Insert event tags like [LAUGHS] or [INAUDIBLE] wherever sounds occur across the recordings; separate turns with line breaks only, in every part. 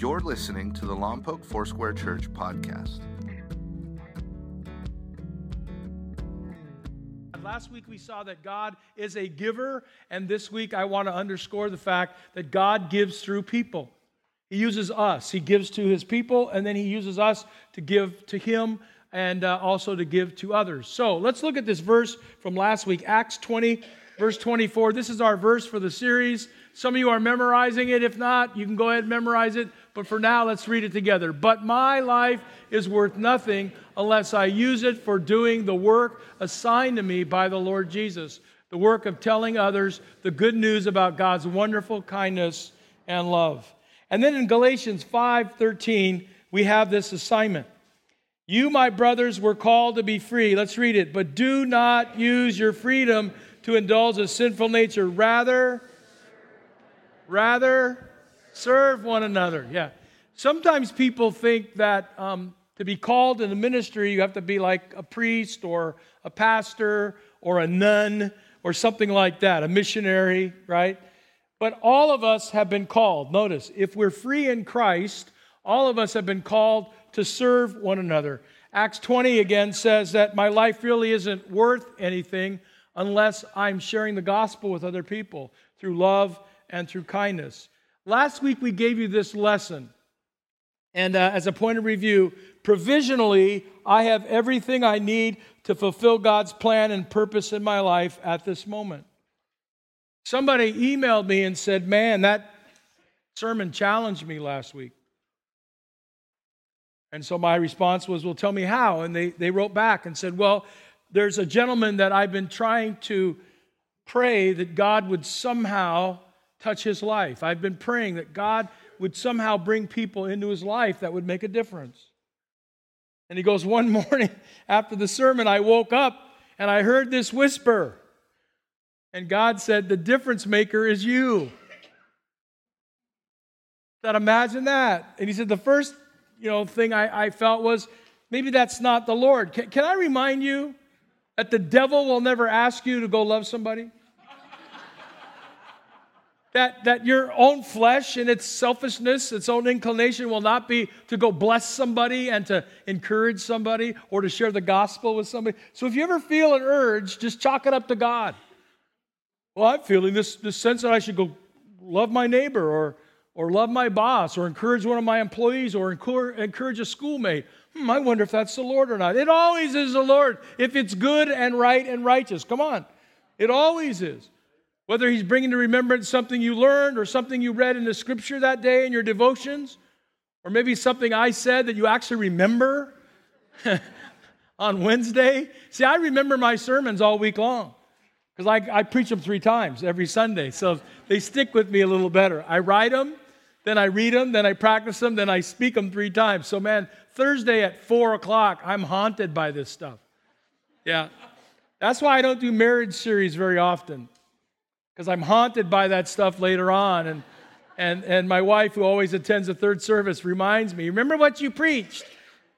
You're listening to the Lompoc Foursquare Church podcast.
Last week we saw that God is a giver, and this week I want to underscore the fact that God gives through people. He uses us, He gives to His people, and then He uses us to give to Him and uh, also to give to others. So let's look at this verse from last week, Acts 20, verse 24. This is our verse for the series. Some of you are memorizing it. If not, you can go ahead and memorize it. But for now, let's read it together. But my life is worth nothing unless I use it for doing the work assigned to me by the Lord Jesus, the work of telling others the good news about God's wonderful kindness and love. And then in Galatians 5:13, we have this assignment. You, my brothers, were called to be free. Let's read it. But do not use your freedom to indulge a sinful nature. Rather, rather, serve one another. Yeah. Sometimes people think that um, to be called in the ministry, you have to be like a priest or a pastor or a nun or something like that, a missionary, right? But all of us have been called. Notice, if we're free in Christ, all of us have been called to serve one another. Acts 20 again says that my life really isn't worth anything unless I'm sharing the gospel with other people through love and through kindness. Last week we gave you this lesson. And uh, as a point of review, provisionally, I have everything I need to fulfill God's plan and purpose in my life at this moment. Somebody emailed me and said, Man, that sermon challenged me last week. And so my response was, Well, tell me how. And they, they wrote back and said, Well, there's a gentleman that I've been trying to pray that God would somehow touch his life. I've been praying that God would somehow bring people into his life that would make a difference. And he goes, One [LAUGHS] morning after the sermon, I woke up and I heard this whisper. And God said, The difference maker is you. That imagine that. And he said, The first you know, thing I, I felt was maybe that's not the Lord. Can, can I remind you that the devil will never ask you to go love somebody? That, that your own flesh and its selfishness, its own inclination will not be to go bless somebody and to encourage somebody or to share the gospel with somebody. So if you ever feel an urge, just chalk it up to God. Well, I'm feeling this, this sense that I should go love my neighbor or or love my boss or encourage one of my employees or encourage a schoolmate. Hmm, I wonder if that's the Lord or not. It always is the Lord if it's good and right and righteous. Come on. It always is. Whether he's bringing to remembrance something you learned or something you read in the scripture that day in your devotions, or maybe something I said that you actually remember [LAUGHS] on Wednesday. See, I remember my sermons all week long because I, I preach them three times every Sunday. So they stick with me a little better. I write them, then I read them, then I practice them, then I speak them three times. So, man, Thursday at four o'clock, I'm haunted by this stuff. Yeah. That's why I don't do marriage series very often, because I'm haunted by that stuff later on. And, and, and my wife, who always attends the third service, reminds me, Remember what you preached?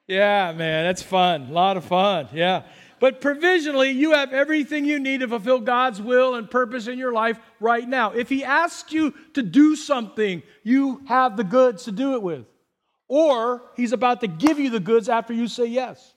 Yeah, man, that's fun. A lot of fun. Yeah. But provisionally, you have everything you need to fulfill God's will and purpose in your life right now. If He asks you to do something, you have the goods to do it with. Or He's about to give you the goods after you say yes.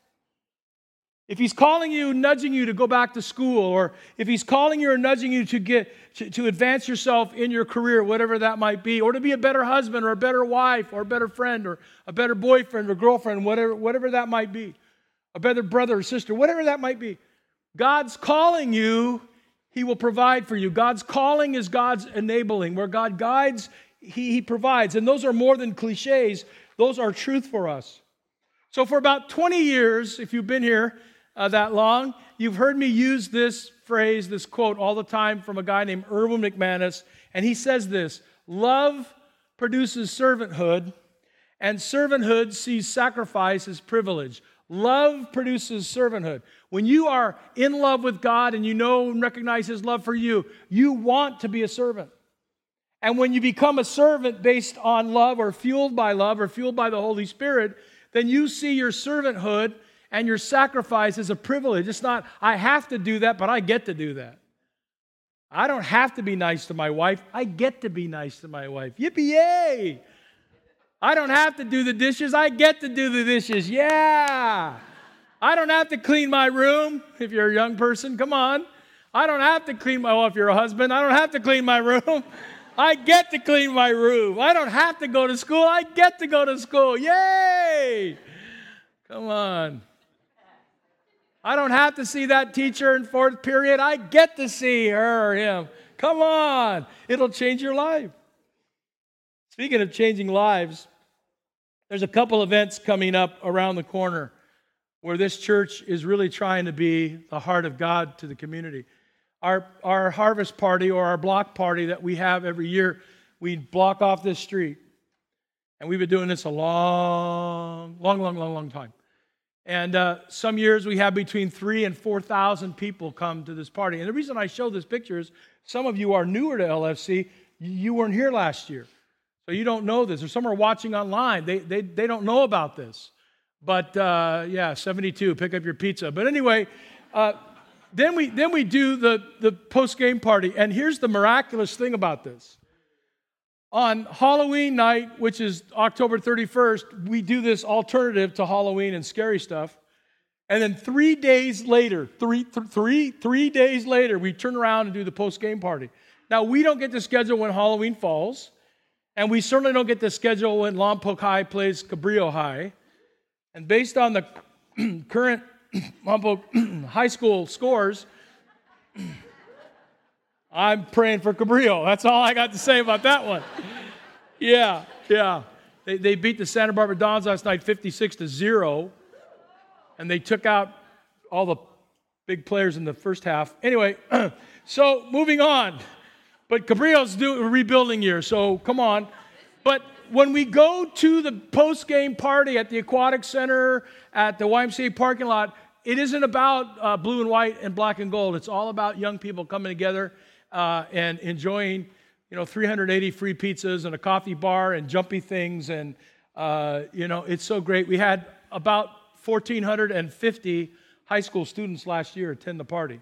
If he's calling you, nudging you to go back to school, or if he's calling you or nudging you to get to, to, advance yourself in your career, whatever that might be, or to be a better husband or a better wife or a better friend or a better boyfriend or girlfriend, whatever, whatever that might be a better brother or sister, whatever that might be. God's calling you, He will provide for you. God's calling is God's enabling. Where God guides, He, he provides. And those are more than cliches, those are truth for us. So, for about 20 years, if you've been here uh, that long, you've heard me use this phrase, this quote, all the time from a guy named Erwin McManus. And he says this Love produces servanthood, and servanthood sees sacrifice as privilege. Love produces servanthood. When you are in love with God and you know and recognize His love for you, you want to be a servant. And when you become a servant based on love or fueled by love or fueled by the Holy Spirit, then you see your servanthood and your sacrifice is a privilege. It's not, I have to do that, but I get to do that. I don't have to be nice to my wife. I get to be nice to my wife. Yippee yay! I don't have to do the dishes. I get to do the dishes. Yeah. I don't have to clean my room if you're a young person. Come on. I don't have to clean my, well, if you're a husband, I don't have to clean my room. [LAUGHS] I get to clean my room. I don't have to go to school. I get to go to school. Yay! Come on. I don't have to see that teacher in fourth period. I get to see her or him. Come on. It'll change your life. Speaking of changing lives, there's a couple events coming up around the corner where this church is really trying to be the heart of God to the community. Our, our harvest party or our block party that we have every year, we block off this street. And we've been doing this a long, long, long, long, long time. And uh, some years we have between three and 4,000 people come to this party. And the reason I show this picture is some of you are newer to LFC. You weren't here last year. So you don't know this. Or some are watching online. They, they, they don't know about this. But uh, yeah, 72, pick up your pizza. But anyway, uh, then, we, then we do the, the post game party. And here's the miraculous thing about this on Halloween night, which is October 31st, we do this alternative to Halloween and scary stuff. And then three days later, three, th- three, three days later, we turn around and do the post game party. Now, we don't get to schedule when Halloween falls, and we certainly don't get to schedule when Lompoc High plays Cabrillo High. And based on the [CLEARS THROAT] current [CLEARS THROAT] Lompoc [CLEARS THROAT] High School scores, I'm praying for Cabrillo. That's all I got to say about that one. Yeah, yeah. They, they beat the Santa Barbara Dons last night 56 to 0, and they took out all the big players in the first half. Anyway, [CLEARS THROAT] so moving on. But Cabrillo's doing a rebuilding year, so come on. But when we go to the post game party at the Aquatic Center, at the YMCA parking lot, it isn't about uh, blue and white and black and gold. It's all about young people coming together uh, and enjoying, you know, 380 free pizzas and a coffee bar and jumpy things. And, uh, you know, it's so great. We had about 1,450 high school students last year attend the party.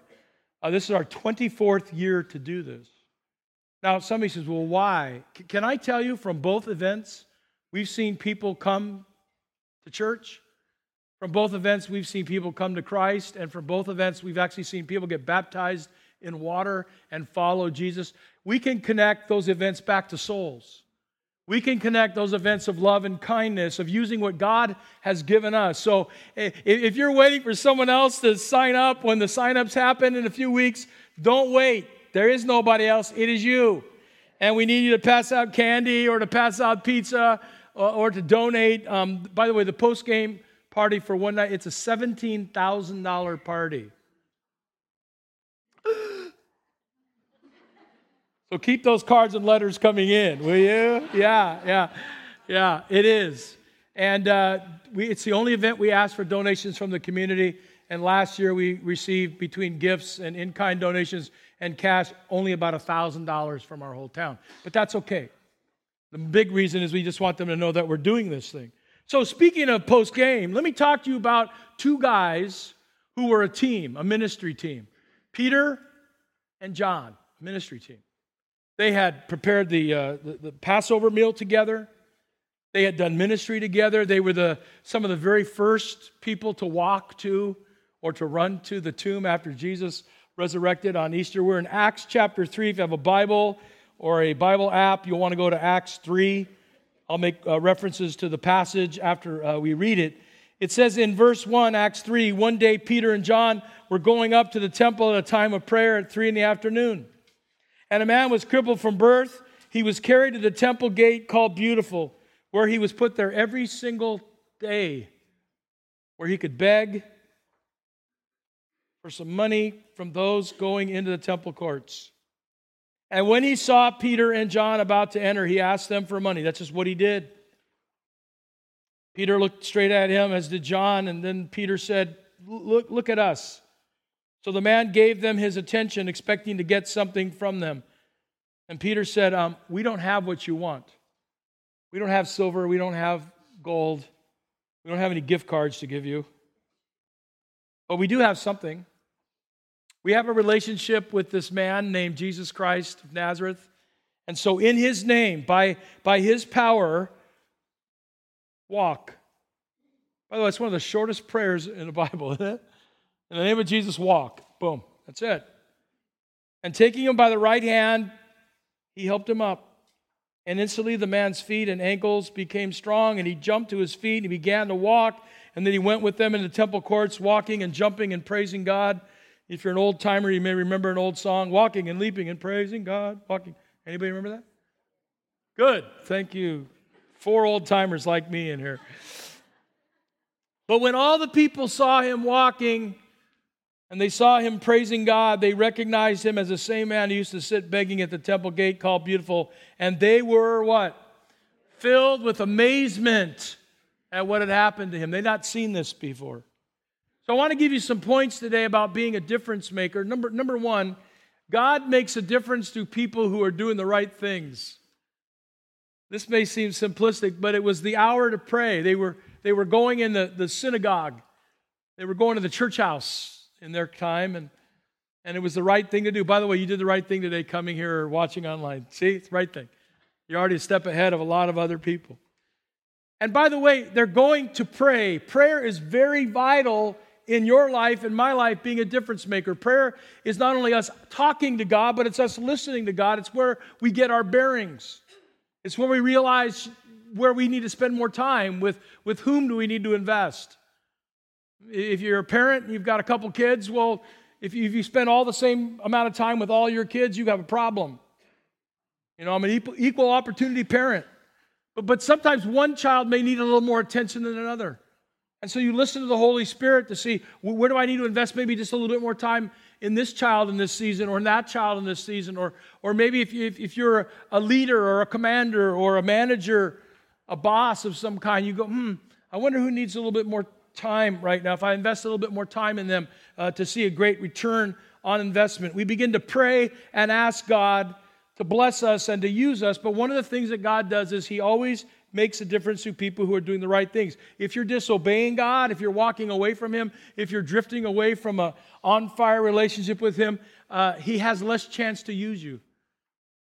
Uh, this is our 24th year to do this. Now, somebody says, well, why? C- can I tell you from both events, we've seen people come to church? From both events, we've seen people come to Christ. And from both events, we've actually seen people get baptized in water and follow Jesus, we can connect those events back to souls. We can connect those events of love and kindness, of using what God has given us. So if you're waiting for someone else to sign up when the sign-ups happen in a few weeks, don't wait. There is nobody else, it is you. And we need you to pass out candy or to pass out pizza or, or to donate. Um, by the way, the post game party for one night, it's a $17,000 party. So keep those cards and letters coming in, will you? Yeah, yeah, yeah, it is. And uh, we, it's the only event we ask for donations from the community. And last year we received between gifts and in kind donations and cash only about $1,000 from our whole town. But that's okay. The big reason is we just want them to know that we're doing this thing. So, speaking of post game, let me talk to you about two guys who were a team, a ministry team Peter and John, ministry team. They had prepared the, uh, the, the, Passover meal together. They had done ministry together. They were the, some of the very first people to walk to or to run to the tomb after Jesus resurrected on Easter. We're in Acts chapter 3. If you have a Bible or a Bible app, you'll want to go to Acts 3. I'll make uh, references to the passage after uh, we read it. It says in verse 1, Acts 3, one day Peter and John were going up to the temple at a time of prayer at 3 in the afternoon. And a man was crippled from birth. He was carried to the temple gate called Beautiful, where he was put there every single day, where he could beg for some money from those going into the temple courts. And when he saw Peter and John about to enter, he asked them for money. That's just what he did. Peter looked straight at him, as did John, and then Peter said, Look, look at us. So the man gave them his attention, expecting to get something from them. And Peter said, um, We don't have what you want. We don't have silver. We don't have gold. We don't have any gift cards to give you. But we do have something. We have a relationship with this man named Jesus Christ of Nazareth. And so, in his name, by, by his power, walk. By the way, it's one of the shortest prayers in the Bible, isn't it? In the name of Jesus, walk. Boom. That's it. And taking him by the right hand, he helped him up. And instantly the man's feet and ankles became strong, and he jumped to his feet and he began to walk. And then he went with them in the temple courts, walking and jumping and praising God. If you're an old timer, you may remember an old song, walking and leaping and praising God. Walking. Anybody remember that? Good. Thank you. Four old timers like me in here. But when all the people saw him walking and they saw him praising God, they recognized him as the same man who used to sit begging at the temple gate called Beautiful. And they were what? Filled with amazement at what had happened to him. They'd not seen this before. So I want to give you some points today about being a difference maker. Number, number one, God makes a difference to people who are doing the right things. This may seem simplistic, but it was the hour to pray. They were, they were going in the, the synagogue, they were going to the church house in their time, and, and it was the right thing to do. By the way, you did the right thing today coming here or watching online. See, it's the right thing. You're already a step ahead of a lot of other people. And by the way, they're going to pray. Prayer is very vital in your life and my life being a difference maker. Prayer is not only us talking to God, but it's us listening to God. It's where we get our bearings. It's when we realize where we need to spend more time with, with whom do we need to invest. If you're a parent and you've got a couple kids, well, if you, if you spend all the same amount of time with all your kids, you have a problem. You know, I'm an equal, equal opportunity parent. But, but sometimes one child may need a little more attention than another. And so you listen to the Holy Spirit to see where do I need to invest maybe just a little bit more time in this child in this season or in that child in this season. Or, or maybe if, you, if you're a leader or a commander or a manager, a boss of some kind, you go, hmm, I wonder who needs a little bit more time right now. If I invest a little bit more time in them uh, to see a great return on investment. We begin to pray and ask God to bless us and to use us. But one of the things that God does is He always makes a difference to people who are doing the right things. If you're disobeying God, if you're walking away from Him, if you're drifting away from a on fire relationship with Him, uh, He has less chance to use you.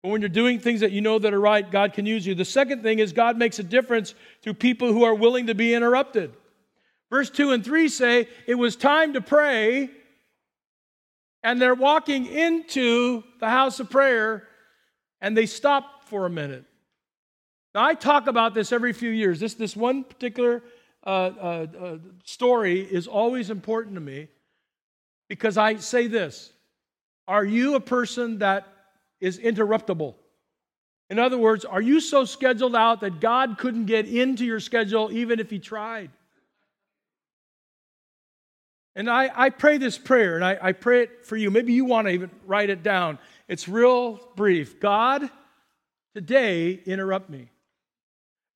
But when you're doing things that you know that are right, God can use you. The second thing is God makes a difference to people who are willing to be interrupted. Verse 2 and 3 say, It was time to pray, and they're walking into the house of prayer, and they stop for a minute. Now, I talk about this every few years. This, this one particular uh, uh, uh, story is always important to me because I say this Are you a person that is interruptible? In other words, are you so scheduled out that God couldn't get into your schedule even if He tried? And I, I pray this prayer, and I, I pray it for you. Maybe you want to even write it down. It's real brief. God, today, interrupt me.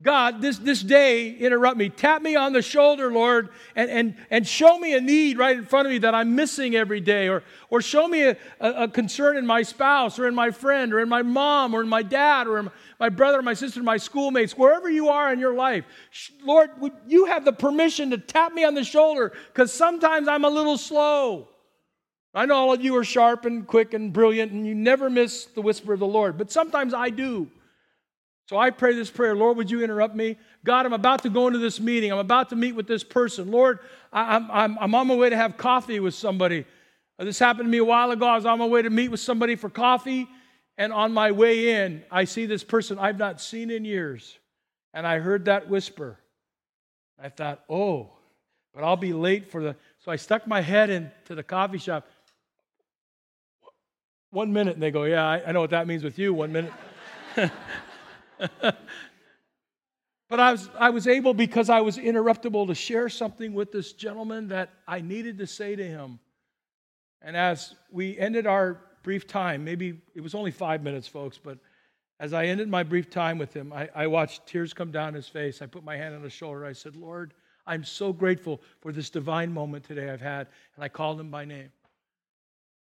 God, this, this day, interrupt me. Tap me on the shoulder, Lord, and, and, and show me a need right in front of me that I'm missing every day. Or, or show me a, a, concern in my spouse, or in my friend, or in my mom, or in my dad, or my brother, my sister, my schoolmates, wherever you are in your life. Lord, would you have the permission to tap me on the shoulder because sometimes I'm a little slow. I know all of you are sharp and quick and brilliant, and you never miss the whisper of the Lord, but sometimes I do. So I pray this prayer Lord, would you interrupt me? God, I'm about to go into this meeting. I'm about to meet with this person. Lord, I'm, I'm, I'm on my way to have coffee with somebody. Uh, this happened to me a while ago. I was on my way to meet with somebody for coffee, and on my way in, I see this person I've not seen in years. And I heard that whisper. I thought, oh, but I'll be late for the. So I stuck my head into the coffee shop. One minute, and they go, yeah, I, I know what that means with you, one minute. [LAUGHS] [LAUGHS] but I was, I was able, because I was interruptible, to share something with this gentleman that I needed to say to him. And as we ended our brief time, maybe it was only five minutes, folks, but as I ended my brief time with him, I, I watched tears come down his face. I put my hand on his shoulder. I said, Lord, I'm so grateful for this divine moment today I've had. And I called him by name.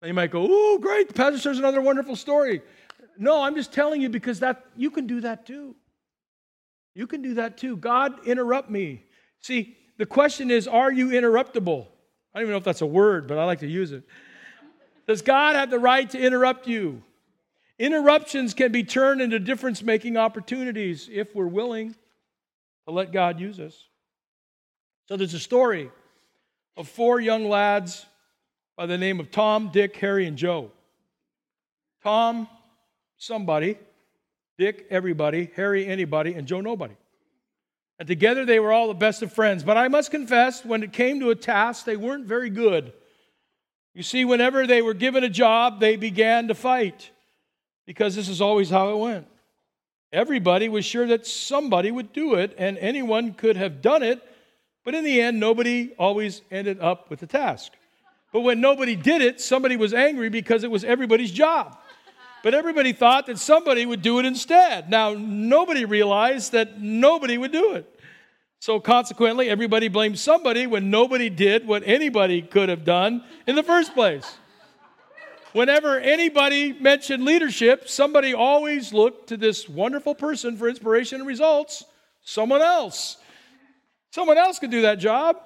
And you might go, oh, great, pastor shares another wonderful story. No, I'm just telling you because that you can do that too. You can do that too. God, interrupt me. See, the question is, are you interruptible? I don't even know if that's a word, but I like to use it. Does God have the right to interrupt you? Interruptions can be turned into difference making opportunities if we're willing. to let God use us. So there's a story of four young lads by the name of Tom, Dick, Harry, and Joe. Tom, somebody, Dick, everybody, Harry, anybody, and Joe, nobody. And together they were all the best of friends. But I must confess, when it came to a task, they weren't very good. You see, whenever they were given a job, they began to fight because this is always how it went. Everybody was sure that somebody would do it, and anyone could have done it, but in the end, nobody always ended up with the task. But when nobody did it, somebody was angry because it was everybody's job. But everybody thought that somebody would do it instead. Now, nobody realized that nobody would do it. So, consequently, everybody blamed somebody when nobody did what anybody could have done in the first place. Whenever anybody mentioned leadership, somebody always looked to this wonderful person for inspiration and results someone else. Someone else could do that job.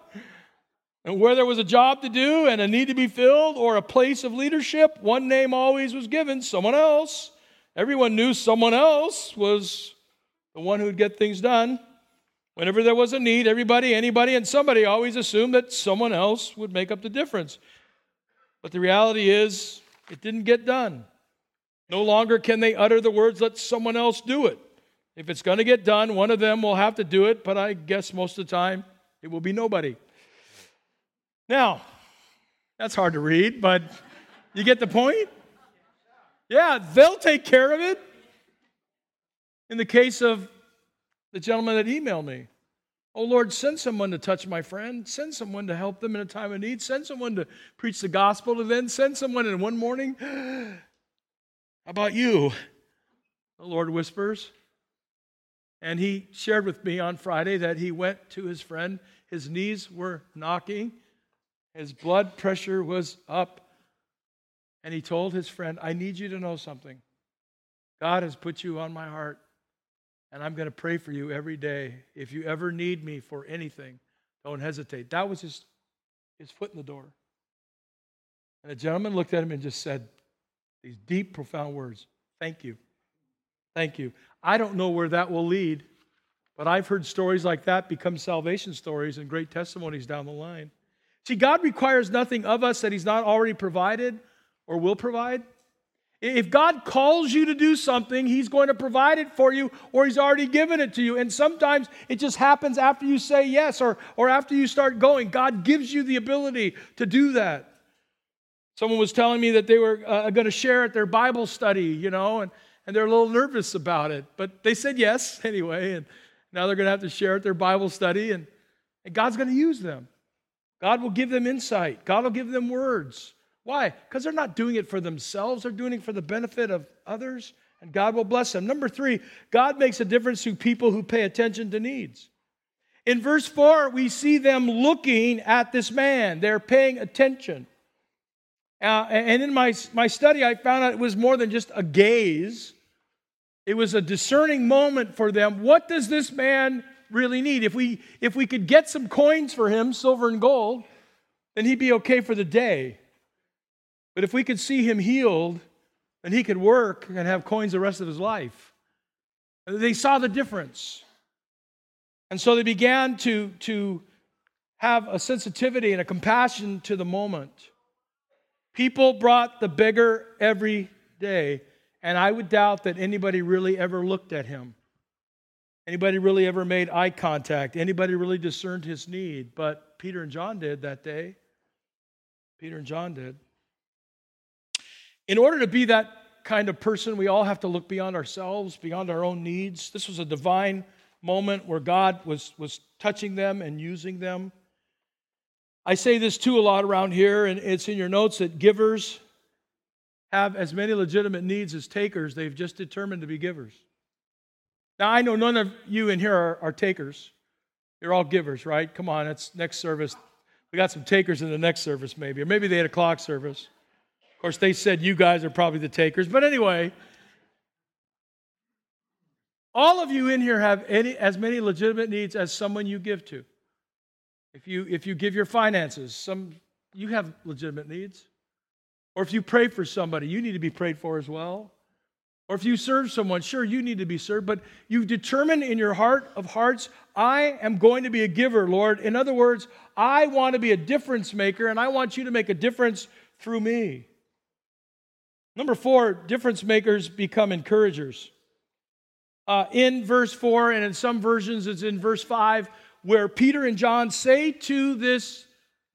And where there was a job to do and a need to be filled or a place of leadership, one name always was given someone else. Everyone knew someone else was the one who'd get things done. Whenever there was a need, everybody, anybody, and somebody always assumed that someone else would make up the difference. But the reality is, it didn't get done. No longer can they utter the words, let someone else do it. If it's going to get done, one of them will have to do it, but I guess most of the time it will be nobody. Now, that's hard to read, but you get the point? Yeah, they'll take care of it. In the case of the gentleman that emailed me, oh Lord, send someone to touch my friend, send someone to help them in a time of need, send someone to preach the gospel to them, send someone in one morning. [GASPS] How about you? The Lord whispers. And he shared with me on Friday that he went to his friend. His knees were knocking. His blood pressure was up. And he told his friend, I need you to know something. God has put you on my heart, and I'm going to pray for you every day. If you ever need me for anything, don't hesitate. That was his, his foot in the door. And the gentleman looked at him and just said these deep, profound words Thank you. Thank you. I don't know where that will lead, but I've heard stories like that become salvation stories and great testimonies down the line. See, God requires nothing of us that He's not already provided or will provide. If God calls you to do something, He's going to provide it for you or He's already given it to you. And sometimes it just happens after you say yes or, or after you start going. God gives you the ability to do that. Someone was telling me that they were uh, going to share at their Bible study, you know, and, and they're a little nervous about it. But they said yes [LAUGHS] anyway. And now they're going to have to share at their Bible study, and, and God's going to use them. God will give them insight, God will give them words. Why? Because they're not doing it for themselves, they're doing it for the benefit of others, and God will bless them. Number three, God makes a difference to people who pay attention to needs. In verse 4, we see them looking at this man, they're paying attention. Uh, and in my, my study, I found out it was more than just a gaze. It was a discerning moment for them. What does this man really need. If we, if we could get some coins for him, silver and gold, then he'd be okay for the day. But if we could see him healed, then he could work and have coins the rest of his life. They saw the difference. And so they began to, to have a sensitivity and a compassion to the moment. People brought the beggar every day, and I would doubt that anybody really ever looked at him. Anybody really ever made eye contact? Anybody really discerned his need? But Peter and John did that day. Peter and John did. In order to be that kind of person, we all have to look beyond ourselves, beyond our own needs. This was a divine moment where God was, was touching them and using them. I say this too a lot around here, and it's in your notes that givers have as many legitimate needs as takers. They've just determined to be givers. Now, I know none of you in here are, are takers. You're all givers, right? Come on, it's next service. We got some takers in the next service, maybe, or maybe the 8 o'clock service. Of course, they said you guys are probably the takers. But anyway, all of you in here have any, as many legitimate needs as someone you give to. If you, if you give your finances, some, you have legitimate needs. Or if you pray for somebody, you need to be prayed for as well. Or if you serve someone, sure, you need to be served, but you determine in your heart of hearts, I am going to be a giver, Lord. In other words, I want to be a difference maker, and I want you to make a difference through me. Number four, difference makers become encouragers. Uh, in verse 4, and in some versions it's in verse 5, where Peter and John say to this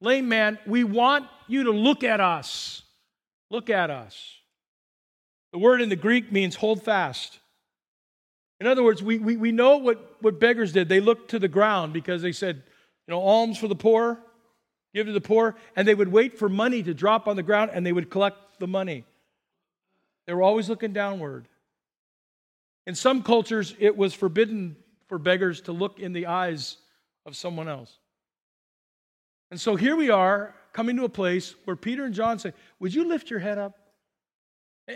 lame man, We want you to look at us. Look at us. The word in the Greek means hold fast. In other words, we, we, we know what, what beggars did. They looked to the ground because they said, you know, alms for the poor, give to the poor, and they would wait for money to drop on the ground and they would collect the money. They were always looking downward. In some cultures, it was forbidden for beggars to look in the eyes of someone else. And so here we are coming to a place where Peter and John say, Would you lift your head up?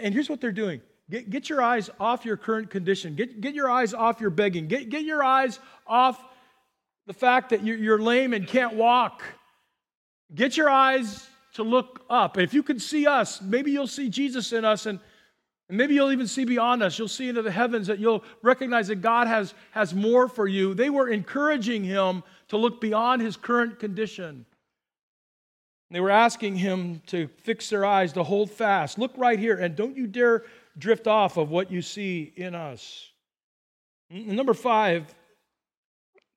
And here's what they're doing get, get your eyes off your current condition, get, get your eyes off your begging, get, get your eyes off the fact that you're, you're lame and can't walk. Get your eyes to look up. And if you can see us, maybe you'll see Jesus in us and and maybe you'll even see beyond us. You'll see into the heavens that you'll recognize that God has, has more for you. They were encouraging him to look beyond his current condition. They were asking him to fix their eyes, to hold fast. Look right here, and don't you dare drift off of what you see in us. Number five,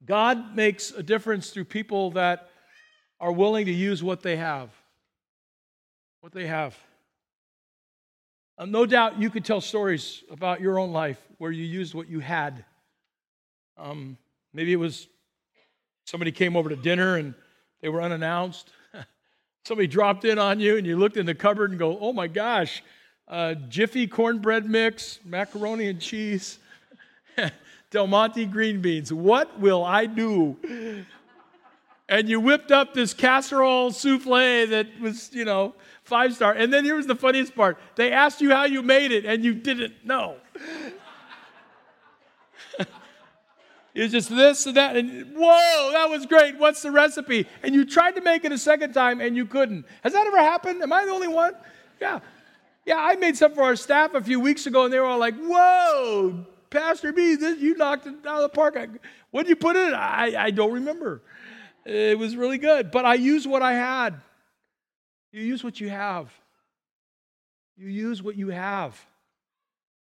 God makes a difference through people that are willing to use what they have. What they have. Um, no doubt you could tell stories about your own life where you used what you had. Um, maybe it was somebody came over to dinner and they were unannounced. Somebody dropped in on you and you looked in the cupboard and go, oh my gosh, uh, Jiffy cornbread mix, macaroni and cheese, [LAUGHS] Del Monte green beans. What will I do? And you whipped up this casserole souffle that was, you know, five star. And then here's the funniest part they asked you how you made it, and you didn't know. It's just this and that, and whoa, that was great. What's the recipe? And you tried to make it a second time, and you couldn't. Has that ever happened? Am I the only one? Yeah. Yeah, I made some for our staff a few weeks ago, and they were all like, whoa, Pastor B, this, you knocked it out of the park. What did you put in it? I, I don't remember. It was really good, but I used what I had. You use what you have. You use what you have.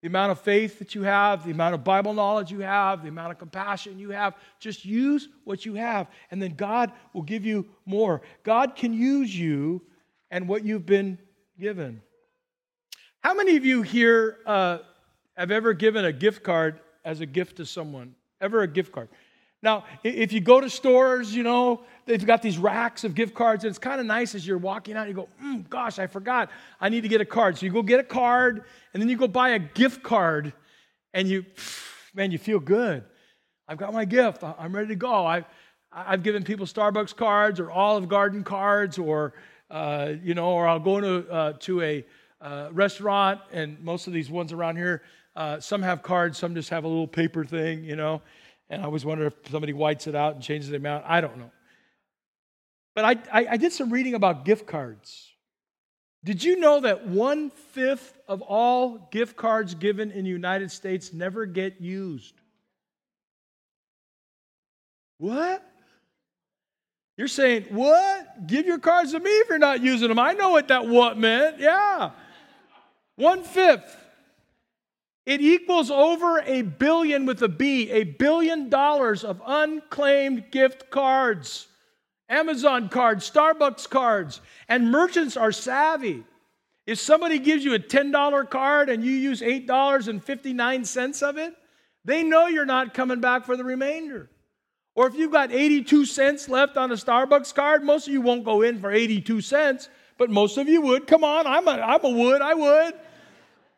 The amount of faith that you have, the amount of Bible knowledge you have, the amount of compassion you have, just use what you have, and then God will give you more. God can use you and what you've been given. How many of you here uh, have ever given a gift card as a gift to someone? Ever a gift card? Now, if you go to stores, you know, they've got these racks of gift cards, and it's kind of nice as you're walking out, you go, mm, gosh, I forgot, I need to get a card. So you go get a card, and then you go buy a gift card, and you, man, you feel good. I've got my gift, I'm ready to go. I've, I've given people Starbucks cards or Olive Garden cards, or, uh, you know, or I'll go to, uh, to a uh, restaurant, and most of these ones around here, uh, some have cards, some just have a little paper thing, you know. And I always wonder if somebody whites it out and changes the amount. I don't know. But I, I, I did some reading about gift cards. Did you know that one fifth of all gift cards given in the United States never get used? What? You're saying, what? Give your cards to me if you're not using them. I know what that what meant. Yeah. One fifth. It equals over a billion with a B, a billion dollars of unclaimed gift cards, Amazon cards, Starbucks cards, and merchants are savvy. If somebody gives you a $10 card and you use $8.59 of it, they know you're not coming back for the remainder. Or if you've got 82 cents left on a Starbucks card, most of you won't go in for 82 cents, but most of you would. Come on, I'm a, I'm a would, I would.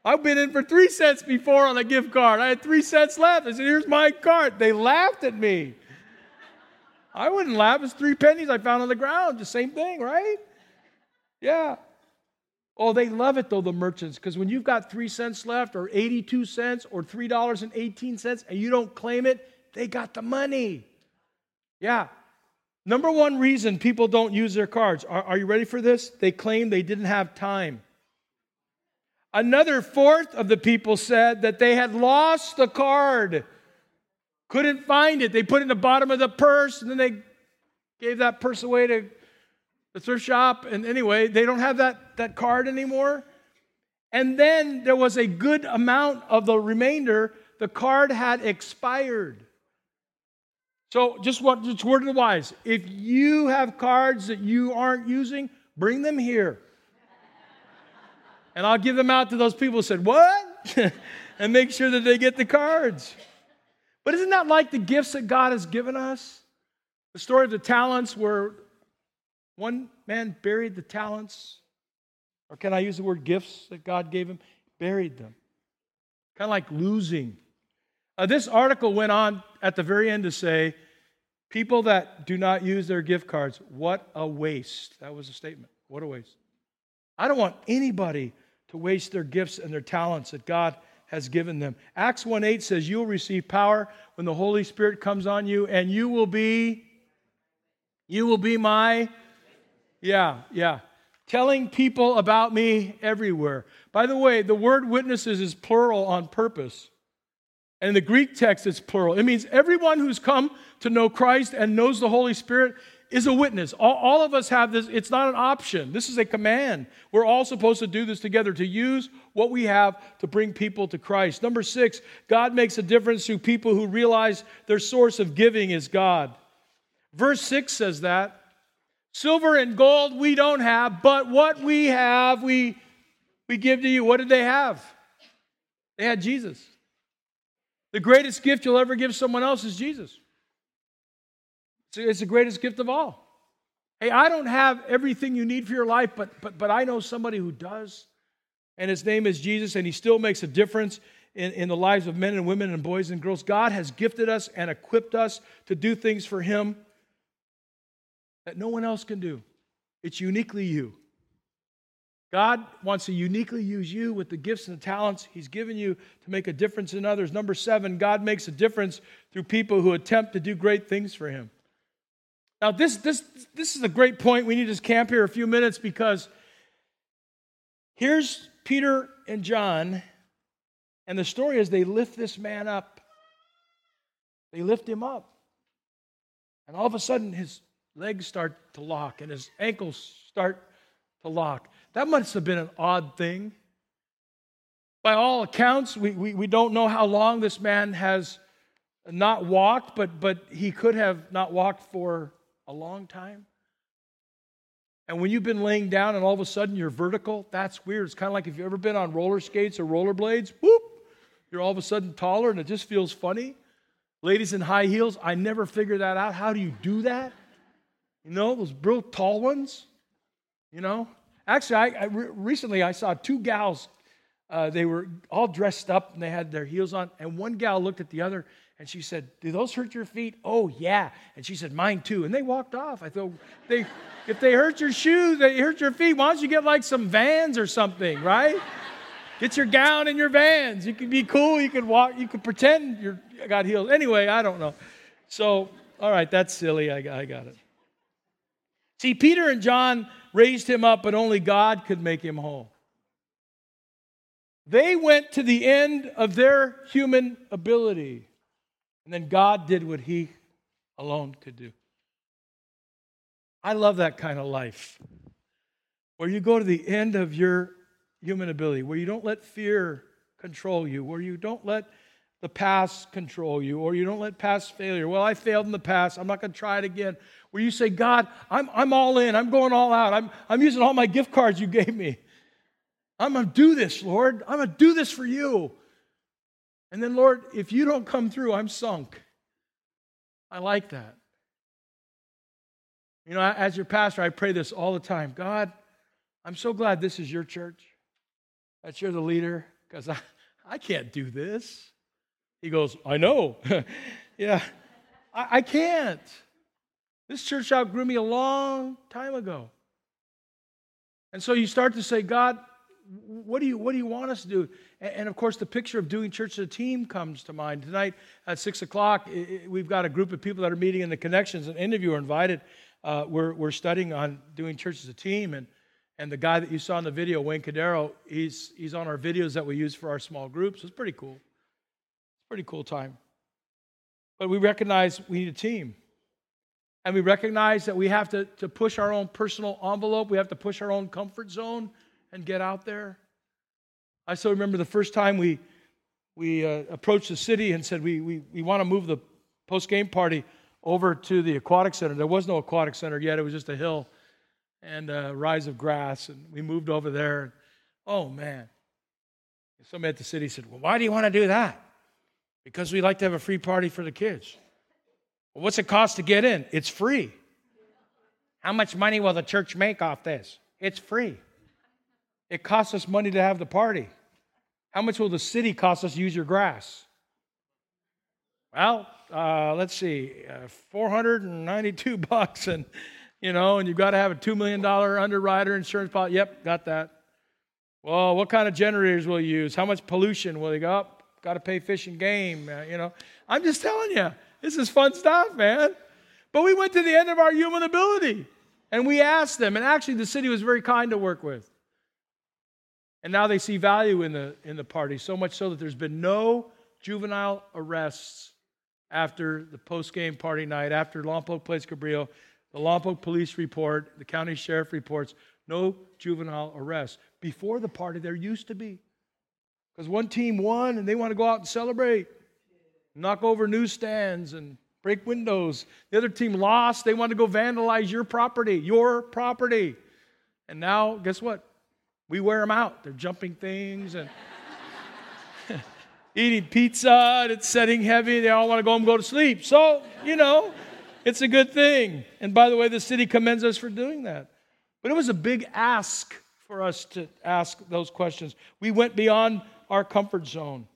I've been in for three cents before on a gift card. I had three cents left. I said, Here's my card. They laughed at me. I wouldn't laugh. It's three pennies I found on the ground. The same thing, right? Yeah. Oh, they love it though, the merchants, because when you've got three cents left, or 82 cents, or $3.18, and you don't claim it, they got the money. Yeah. Number one reason people don't use their cards. Are, are you ready for this? They claim they didn't have time. Another fourth of the people said that they had lost the card, couldn't find it. They put it in the bottom of the purse, and then they gave that purse away to the thrift shop. And anyway, they don't have that, that card anymore. And then there was a good amount of the remainder. The card had expired. So just what just word of the wise. If you have cards that you aren't using, bring them here. And I'll give them out to those people who said, What? [LAUGHS] and make sure that they get the cards. But isn't that like the gifts that God has given us? The story of the talents where one man buried the talents, or can I use the word gifts that God gave him? Buried them. Kind of like losing. Uh, this article went on at the very end to say, people that do not use their gift cards, what a waste. That was a statement. What a waste. I don't want anybody to waste their gifts and their talents that God has given them. Acts 1 8 says, You will receive power when the Holy Spirit comes on you, and you will be, you will be my yeah, yeah. Telling people about me everywhere. By the way, the word witnesses is plural on purpose. And in the Greek text, it's plural. It means everyone who's come to know Christ and knows the Holy Spirit is a witness. All, all, of us have this. It's not an option. This is a command. We're all supposed to do this together to use what we have to bring people to Christ. Number six, God makes a difference through people who realize their source of giving is God. Verse six says that. Silver and gold we don't have, but what we have, we, we give to you. What did they have? They had Jesus. The greatest gift you'll ever give someone else is Jesus. It's the greatest gift of all. Hey, I don't have everything you need for your life, but, but, but I know somebody who does. And his name is Jesus, and he still makes a difference in, in the lives of men and women and boys and girls. God has gifted us and equipped us to do things for him that no one else can do. It's uniquely you. God wants to uniquely use you with the gifts and the talents He's given you to make a difference in others. Number seven, God makes a difference through people who attempt to do great things for Him. Now, this, this, this is a great point. We need to camp here a few minutes because here's Peter and John, and the story is they lift this man up. They lift him up. And all of a sudden, his legs start to lock and his ankles start to lock. That must have been an odd thing. By all accounts, we, we, we don't know how long this man has not walked, but, but he could have not walked for a long time. And when you've been laying down and all of a sudden you're vertical, that's weird. It's kind of like if you've ever been on roller skates or rollerblades, whoop, you're all of a sudden taller and it just feels funny. Ladies in high heels, I never figured that out. How do you do that? You know, those real tall ones. You know, actually, I, I re- recently I saw two gals. Uh, they were all dressed up and they had their heels on. And one gal looked at the other and she said, "Do those hurt your feet?" "Oh yeah." And she said, "Mine too." And they walked off. I thought, they, if they hurt your shoes, they hurt your feet. Why don't you get like some Vans or something, right? Get your gown and your Vans. You could be cool. You could walk. You could pretend you got healed. Anyway, I don't know. So, all right, that's silly. I, I got it. See, Peter and John raised him up, but only God could make him whole. They went to the end of their human ability, and then God did what he alone could do. I love that kind of life where you go to the end of your human ability, where you don't let fear control you, where you don't let the past control you, or you don't let past failure. Well, I failed in the past. I'm not going to try it again. Where you say, God, I'm, I'm all in. I'm going all out. I'm, I'm using all my gift cards you gave me. I'm going to do this, Lord. I'm going to do this for you. And then, Lord, if you don't come through, I'm sunk. I like that. You know, as your pastor, I pray this all the time God, I'm so glad this is your church, that you're the leader, because I, I can't do this. He goes, I know. [LAUGHS] yeah, I, I can't. This church outgrew me a long time ago. And so you start to say, God, what do you, what do you want us to do? And, and of course, the picture of doing church as a team comes to mind. Tonight at 6 o'clock, we've got a group of people that are meeting in the connections, and any of you are invited. Uh, we're, we're studying on doing church as a team. And, And the guy that you saw in the video, Wayne Cordeiro, he's, he's on our videos that we use for our small groups. It's pretty cool. It's pretty cool time. But we recognize we need a team. And we recognize that we have to, to push our own personal envelope. We have to push our own comfort zone and get out there. I still remember the first time we, we uh, approached the city and said, we, we, we want to move the post game party over to the aquatic center. There was no aquatic center yet, it was just a hill and a rise of grass. And we moved over there. Oh, man. Somebody at the city said, Well, why do you want to do that? Because we like to have a free party for the kids. Well, what's it cost to get in? It's free. How much money will the church make off this? It's free. It costs us money to have the party. How much will the city cost us to use your grass? Well, uh, let's see, uh, 492 [LAUGHS] bucks, and you know, and you've got to have a $2 million underwriter insurance policy. Yep, got that. Well, what kind of generators will you use? How much pollution will you go up? Got to pay fish and game, uh, you know. I'm just telling you, this is fun stuff, man. But we went to the end of our human ability and we asked them, and actually the city was very kind to work with. And now they see value in the, in the party, so much so that there's been no juvenile arrests after the post game party night, after Lompoc plays Cabrillo. The Lompoc police report, the county sheriff reports, no juvenile arrests. Before the party, there used to be. Because one team won and they want to go out and celebrate, knock over newsstands and break windows. The other team lost, they want to go vandalize your property, your property. And now, guess what? We wear them out. They're jumping things and [LAUGHS] eating pizza and it's setting heavy. They all want to go home and go to sleep. So, you know. It's a good thing. And by the way, the city commends us for doing that. But it was a big ask for us to ask those questions. We went beyond our comfort zone.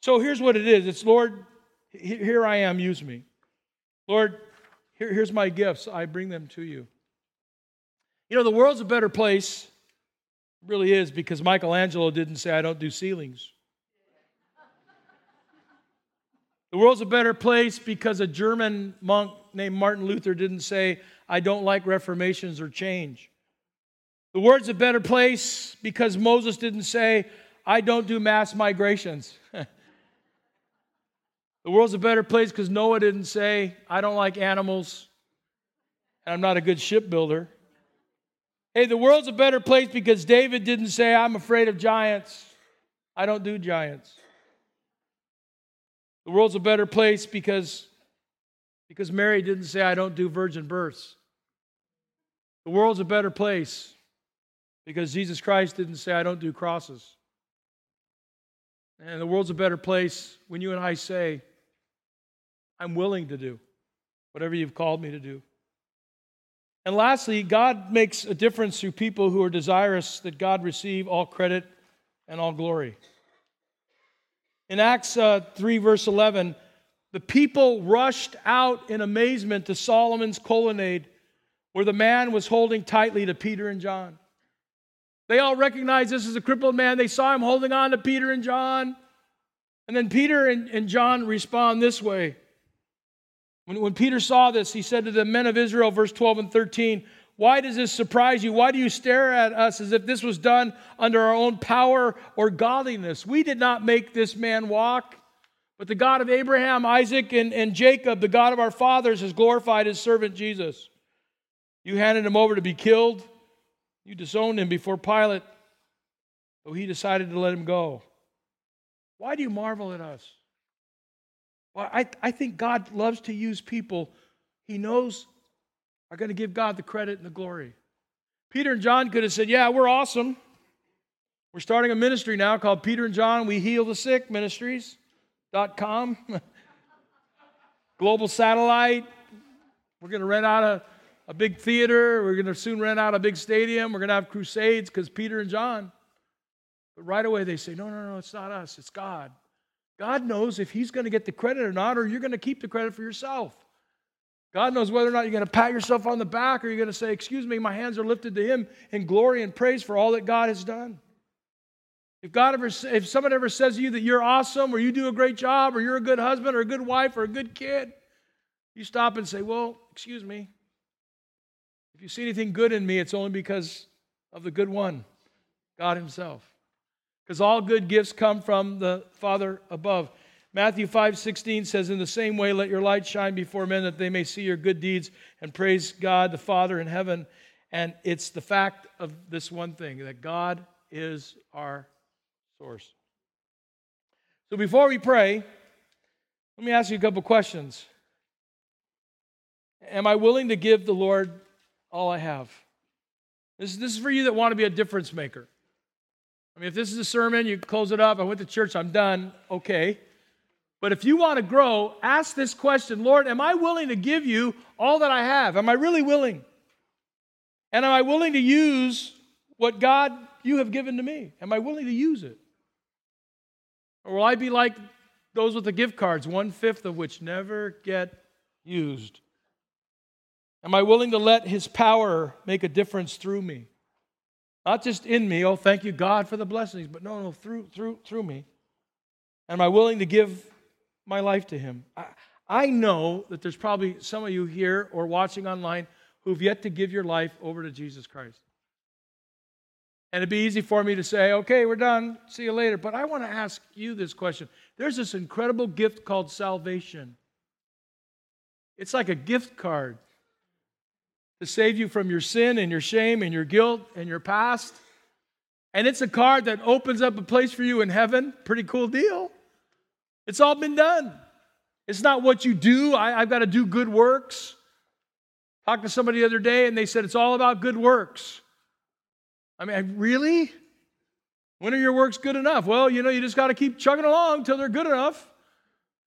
So here's what it is it's Lord, here I am, use me. Lord, here, here's my gifts. I bring them to you. You know, the world's a better place. Really is because Michelangelo didn't say, I don't do ceilings. The world's a better place because a German monk named Martin Luther didn't say, I don't like reformations or change. The world's a better place because Moses didn't say, I don't do mass migrations. [LAUGHS] the world's a better place because Noah didn't say, I don't like animals and I'm not a good shipbuilder. Hey, the world's a better place because David didn't say, I'm afraid of giants. I don't do giants. The world's a better place because, because Mary didn't say, I don't do virgin births. The world's a better place because Jesus Christ didn't say, I don't do crosses. And the world's a better place when you and I say, I'm willing to do whatever you've called me to do. And lastly, God makes a difference through people who are desirous that God receive all credit and all glory. In Acts uh, 3, verse 11, the people rushed out in amazement to Solomon's colonnade where the man was holding tightly to Peter and John. They all recognized this as a crippled man. They saw him holding on to Peter and John. And then Peter and, and John respond this way. When, when Peter saw this, he said to the men of Israel, verse 12 and 13, why does this surprise you? Why do you stare at us as if this was done under our own power or godliness? We did not make this man walk, but the God of Abraham, Isaac, and, and Jacob, the God of our fathers, has glorified his servant Jesus. You handed him over to be killed. You disowned him before Pilate, though he decided to let him go. Why do you marvel at us? Well, I, I think God loves to use people. He knows are going to give God the credit and the glory. Peter and John could have said, Yeah, we're awesome. We're starting a ministry now called Peter and John We Heal the Sick Ministries.com. [LAUGHS] Global satellite. We're going to rent out a, a big theater. We're going to soon rent out a big stadium. We're going to have crusades because Peter and John. But right away they say, No, no, no, it's not us, it's God. God knows if He's going to get the credit or not, or you're going to keep the credit for yourself. God knows whether or not you're going to pat yourself on the back or you're going to say, Excuse me, my hands are lifted to Him in glory and praise for all that God has done. If God ever, if someone ever says to you that you're awesome or you do a great job or you're a good husband or a good wife or a good kid, you stop and say, Well, excuse me. If you see anything good in me, it's only because of the good one, God Himself. Because all good gifts come from the Father above. Matthew 5 16 says, In the same way, let your light shine before men that they may see your good deeds and praise God the Father in heaven. And it's the fact of this one thing that God is our source. So before we pray, let me ask you a couple questions. Am I willing to give the Lord all I have? This, this is for you that want to be a difference maker. I mean, if this is a sermon, you close it up. I went to church, I'm done. Okay. But if you want to grow, ask this question Lord, am I willing to give you all that I have? Am I really willing? And am I willing to use what God you have given to me? Am I willing to use it? Or will I be like those with the gift cards, one fifth of which never get used? Am I willing to let His power make a difference through me? Not just in me, oh, thank you, God, for the blessings, but no, no, through, through, through me. Am I willing to give my life to Him? I, I know that there's probably some of you here or watching online who've yet to give your life over to Jesus Christ. And it'd be easy for me to say, okay, we're done, see you later. But I want to ask you this question. There's this incredible gift called salvation. It's like a gift card to save you from your sin and your shame and your guilt and your past. And it's a card that opens up a place for you in heaven. Pretty cool deal. It's all been done. It's not what you do. I, have got to do good works. Talked to somebody the other day and they said it's all about good works. I mean, really? When are your works good enough? Well, you know, you just got to keep chugging along till they're good enough.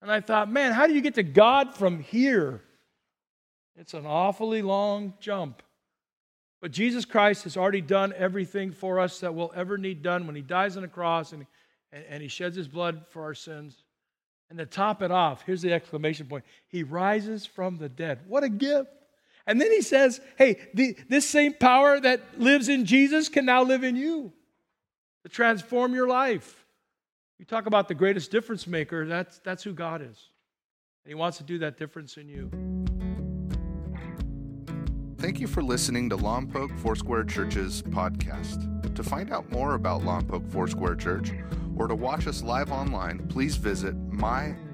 And I thought, man, how do you get to God from here? It's an awfully long jump. But Jesus Christ has already done everything for us that we'll ever need done when he dies on the cross and, and, and he sheds his blood for our sins. And to top it off, here's the exclamation point He rises from the dead. What a gift. And then he says, hey, the, this same power that lives in Jesus can now live in you to transform your life. You talk about the greatest difference maker, that's, that's who God is. And he wants to do that difference in you.
Thank you for listening to Lompoc Foursquare Church's podcast. To find out more about Lompoc Foursquare Church or to watch us live online, please visit mylfc.com.